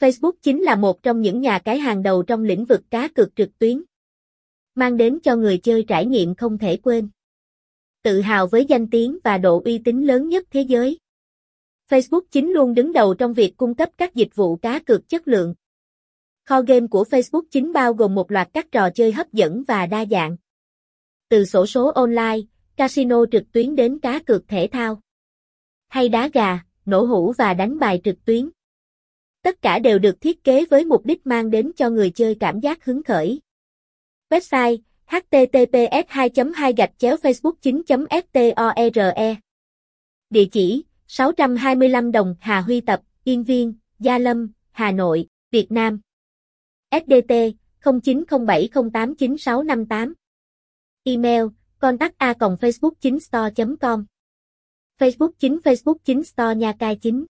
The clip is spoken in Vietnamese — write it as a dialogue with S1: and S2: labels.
S1: Facebook chính là một trong những nhà cái hàng đầu trong lĩnh vực cá cược trực tuyến. Mang đến cho người chơi trải nghiệm không thể quên. Tự hào với danh tiếng và độ uy tín lớn nhất thế giới. Facebook chính luôn đứng đầu trong việc cung cấp các dịch vụ cá cược chất lượng. Kho game của Facebook chính bao gồm một loạt các trò chơi hấp dẫn và đa dạng. Từ sổ số online, casino trực tuyến đến cá cược thể thao. Hay đá gà, nổ hũ và đánh bài trực tuyến. Tất cả đều được thiết kế với mục đích mang đến cho người chơi cảm giác hứng khởi. Website https 2 2 gạch chéo facebook 9 store Địa chỉ 625 đồng Hà Huy Tập, Yên Viên, Gia Lâm, Hà Nội, Việt Nam. SDT 0907089658 Email contact a facebook 9 store com Facebook 9 Facebook 9 store Nha Cai 9